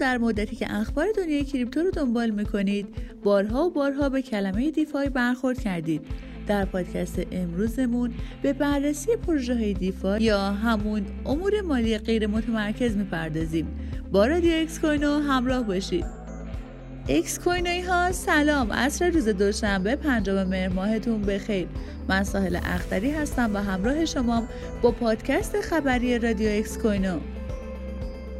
در مدتی که اخبار دنیای کریپتو رو دنبال می‌کنید بارها و بارها به کلمه DeFi برخورد کردید. در پادکست امروزمون به بررسی پروژه های DeFi یا همون امور مالی غیر متمرکز می‌پردازیم. با رادیو اکس کوینو همراه باشید. اکس کوینوی ها سلام. عصر روز دوشنبه پنجم مهر ماهتون بخیر. من ساحل اختری هستم و همراه شما با پادکست خبری رادیو اکس کوینو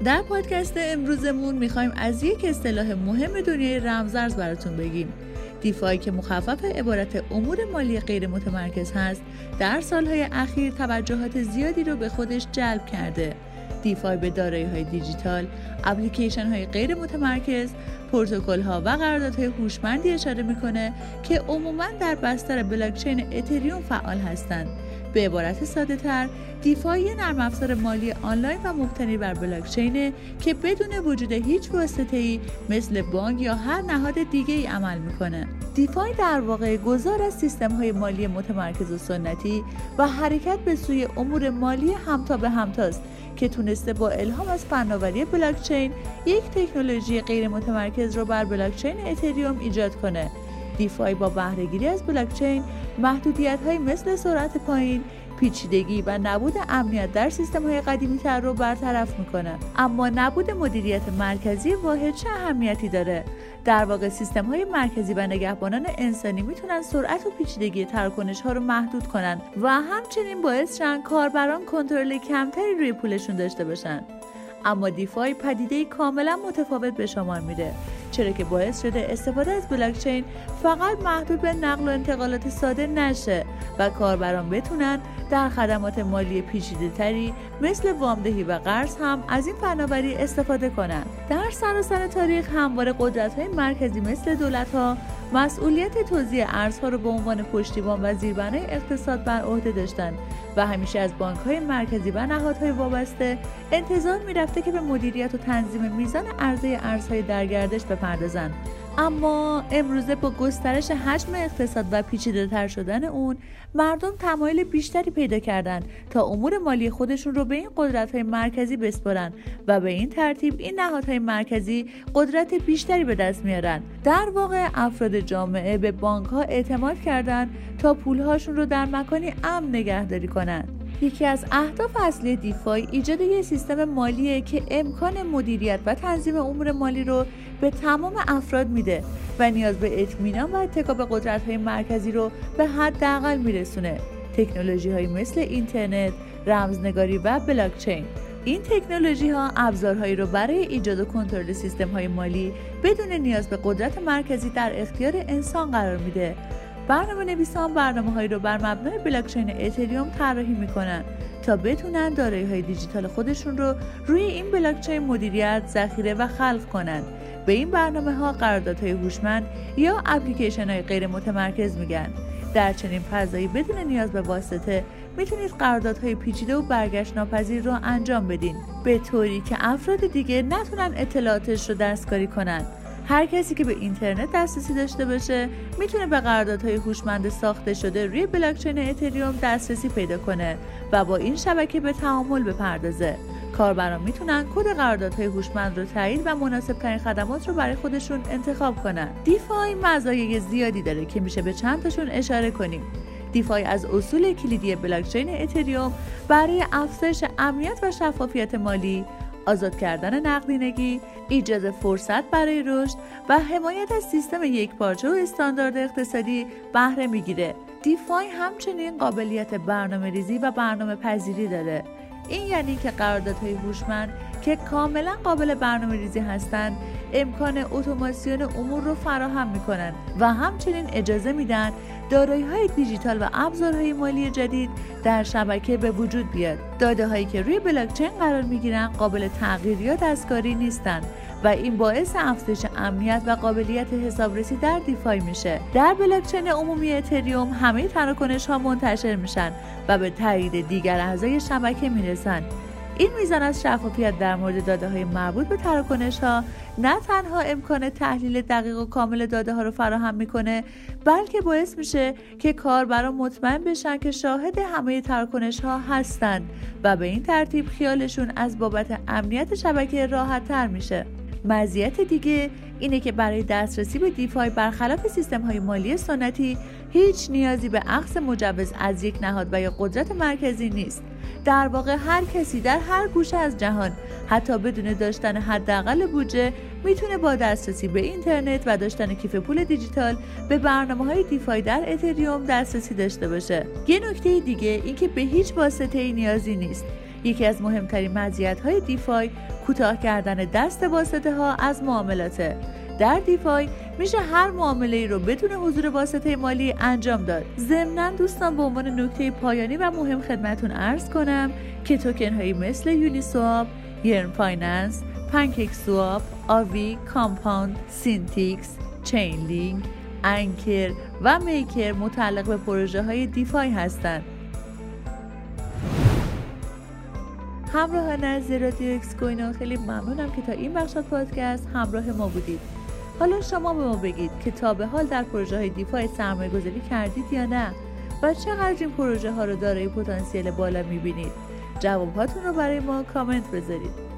در پادکست امروزمون می‌خوایم از یک اصطلاح مهم دنیای رمزارز براتون بگیم دیفای که مخفف عبارت امور مالی غیر متمرکز هست در سالهای اخیر توجهات زیادی رو به خودش جلب کرده دیفای به دارایی های دیجیتال، اپلیکیشن های غیر متمرکز، پروتکل ها و قراردادهای هوشمندی اشاره می‌کنه که عموما در بستر بلاکچین اتریوم فعال هستند. به عبارت ساده تر دیفای یه نرم افزار مالی آنلاین و مبتنی بر بلاکچینه که بدون وجود هیچ واسطه ای مثل بانک یا هر نهاد دیگه ای عمل می‌کنه. دیفای در واقع گذار از سیستم های مالی متمرکز و سنتی و حرکت به سوی امور مالی همتا به همتاست که تونسته با الهام از فناوری بلاکچین یک تکنولوژی غیر متمرکز رو بر بلاکچین اتریوم ایجاد کنه. دیفای با بهرهگیری از بلاکچین محدودیت های مثل سرعت پایین پیچیدگی و نبود امنیت در سیستم های قدیمی تر رو برطرف می‌کنه. اما نبود مدیریت مرکزی واحد چه اهمیتی داره؟ در واقع سیستم های مرکزی و نگهبانان انسانی می‌تونن سرعت و پیچیدگی تراکنش ها رو محدود کنن و همچنین باعث شن کاربران کنترل کمتری روی پولشون داشته باشن. اما دیفای پدیده کاملا متفاوت به شمار میره چرا که باعث شده استفاده از بلاکچین فقط محدود به نقل و انتقالات ساده نشه و کاربران بتونن در خدمات مالی پیچیده تری مثل وامدهی و قرض هم از این فناوری استفاده کنند. در سراسر تاریخ همواره قدرت های مرکزی مثل دولت ها مسئولیت توزیع ارزها رو به عنوان پشتیبان و زیربنای اقتصاد بر عهده داشتند و همیشه از بانک های مرکزی و نهادهای وابسته انتظار می‌رفته که به مدیریت و تنظیم میزان عرضه ارزهای در گردش بپردازند. اما امروزه با گسترش حجم اقتصاد و پیچیده تر شدن اون مردم تمایل بیشتری پیدا کردند تا امور مالی خودشون رو به این قدرت های مرکزی بسپرن و به این ترتیب این نهادهای مرکزی قدرت بیشتری به دست میارن. در واقع افراد جامعه به بانک ها اعتماد کردند تا پولهاشون رو در مکانی امن نگهداری کنند یکی از اهداف اصلی دیفای ایجاد یک سیستم مالیه که امکان مدیریت و تنظیم امور مالی رو به تمام افراد میده و نیاز به اطمینان و اتکا به قدرت های مرکزی رو به حداقل میرسونه. تکنولوژی های مثل اینترنت، رمزنگاری و بلاکچین. این تکنولوژی ها ابزارهایی رو برای ایجاد و کنترل سیستم های مالی بدون نیاز به قدرت مرکزی در اختیار انسان قرار میده. برنامه نویسان برنامه هایی رو بر مبنای بلاکچین اتریوم طراحی می‌کنن تا بتونن دارایی های دیجیتال خودشون رو روی این بلاکچین مدیریت، ذخیره و خلق کنند. به این برنامه ها قراردادهای هوشمند یا اپلیکیشن های غیر متمرکز میگن. در چنین فضایی بدون نیاز به واسطه می‌تونید قراردادهای پیچیده و برگشت ناپذیر رو انجام بدین به طوری که افراد دیگه نتونن اطلاعاتش رو دستکاری کنند هر کسی که به اینترنت دسترسی داشته باشه می‌تونه به قراردادهای هوشمند ساخته شده روی بلاکچین اتریوم دسترسی پیدا کنه و با این شبکه به تعامل بپردازه. کاربران می‌تونن کد قراردادهای هوشمند رو تایید و مناسب ترین خدمات رو برای خودشون انتخاب کنن. دیفای مزایای زیادی داره که میشه به چند تاشون اشاره کنیم. دیفای از اصول کلیدی بلاکچین اتریوم برای افزایش امنیت و شفافیت مالی آزاد کردن نقدینگی، ایجاد فرصت برای رشد و حمایت از سیستم یک پارچه و استاندارد اقتصادی بهره می‌گیره. دیفای همچنین قابلیت برنامه ریزی و برنامه پذیری داره. این یعنی که قراردادهای هوشمند که کاملا قابل برنامه ریزی هستند امکان اتوماسیون امور رو فراهم می‌کنند و همچنین اجازه میدن دارایی های دیجیتال و ابزارهای مالی جدید در شبکه به وجود بیاد. داده هایی که روی بلاکچین قرار می‌گیرن قابل تغییر یا دستکاری نیستند و این باعث افزایش امنیت و قابلیت حسابرسی در دیفای میشه. در بلاکچین عمومی اتریوم همه تراکنش ها منتشر میشن و به تایید دیگر اعضای شبکه می‌رسن. این میزان از شفافیت در مورد داده های مربوط به تراکنش ها نه تنها امکان تحلیل دقیق و کامل داده ها رو فراهم می‌کنه بلکه باعث میشه که کاربران مطمئن بشن که شاهد همه تراکنش ها هستند و به این ترتیب خیالشون از بابت امنیت شبکه راحت تر میشه. مزیت دیگه اینه که برای دسترسی به دیفای برخلاف سیستم های مالی سنتی هیچ نیازی به عقص مجوز از یک نهاد و یا قدرت مرکزی نیست. در واقع هر کسی در هر گوشه از جهان حتی بدون داشتن حداقل بودجه می‌تونه با دسترسی به اینترنت و داشتن کیف پول دیجیتال به برنامه های دیفای در اتریوم دسترسی داشته باشه. یه نکته دیگه اینکه به هیچ واسطه ای نیازی نیست. یکی از مهمترین مزیت های دیفای کوتاه کردن دست واسطه ها از معاملاته. در DeFi میشه هر معامله ای رو بدون حضور واسطه مالی انجام داد. ضمنا دوستان به عنوان نکته پایانی و مهم خدمتون عرض کنم که توکن هایی مثل Uniswap Yearn Finance PancakeSwap Aave Compound Synthetix Chainlink Ankr و Maker متعلق به پروژه های DeFi هستند. همراهان عزیز رادیو Excoino خیلی ممنونم که تا این بخش پادکست همراه ما بودید. حالا شما به ما بگید که تا به حال در پروژه های دیفای سرمایه گذاری کردید یا نه و چقدر این پروژه ها رو دارای پتانسیل بالا می‌بینید. جوابهاتون رو برای ما کامنت بذارید.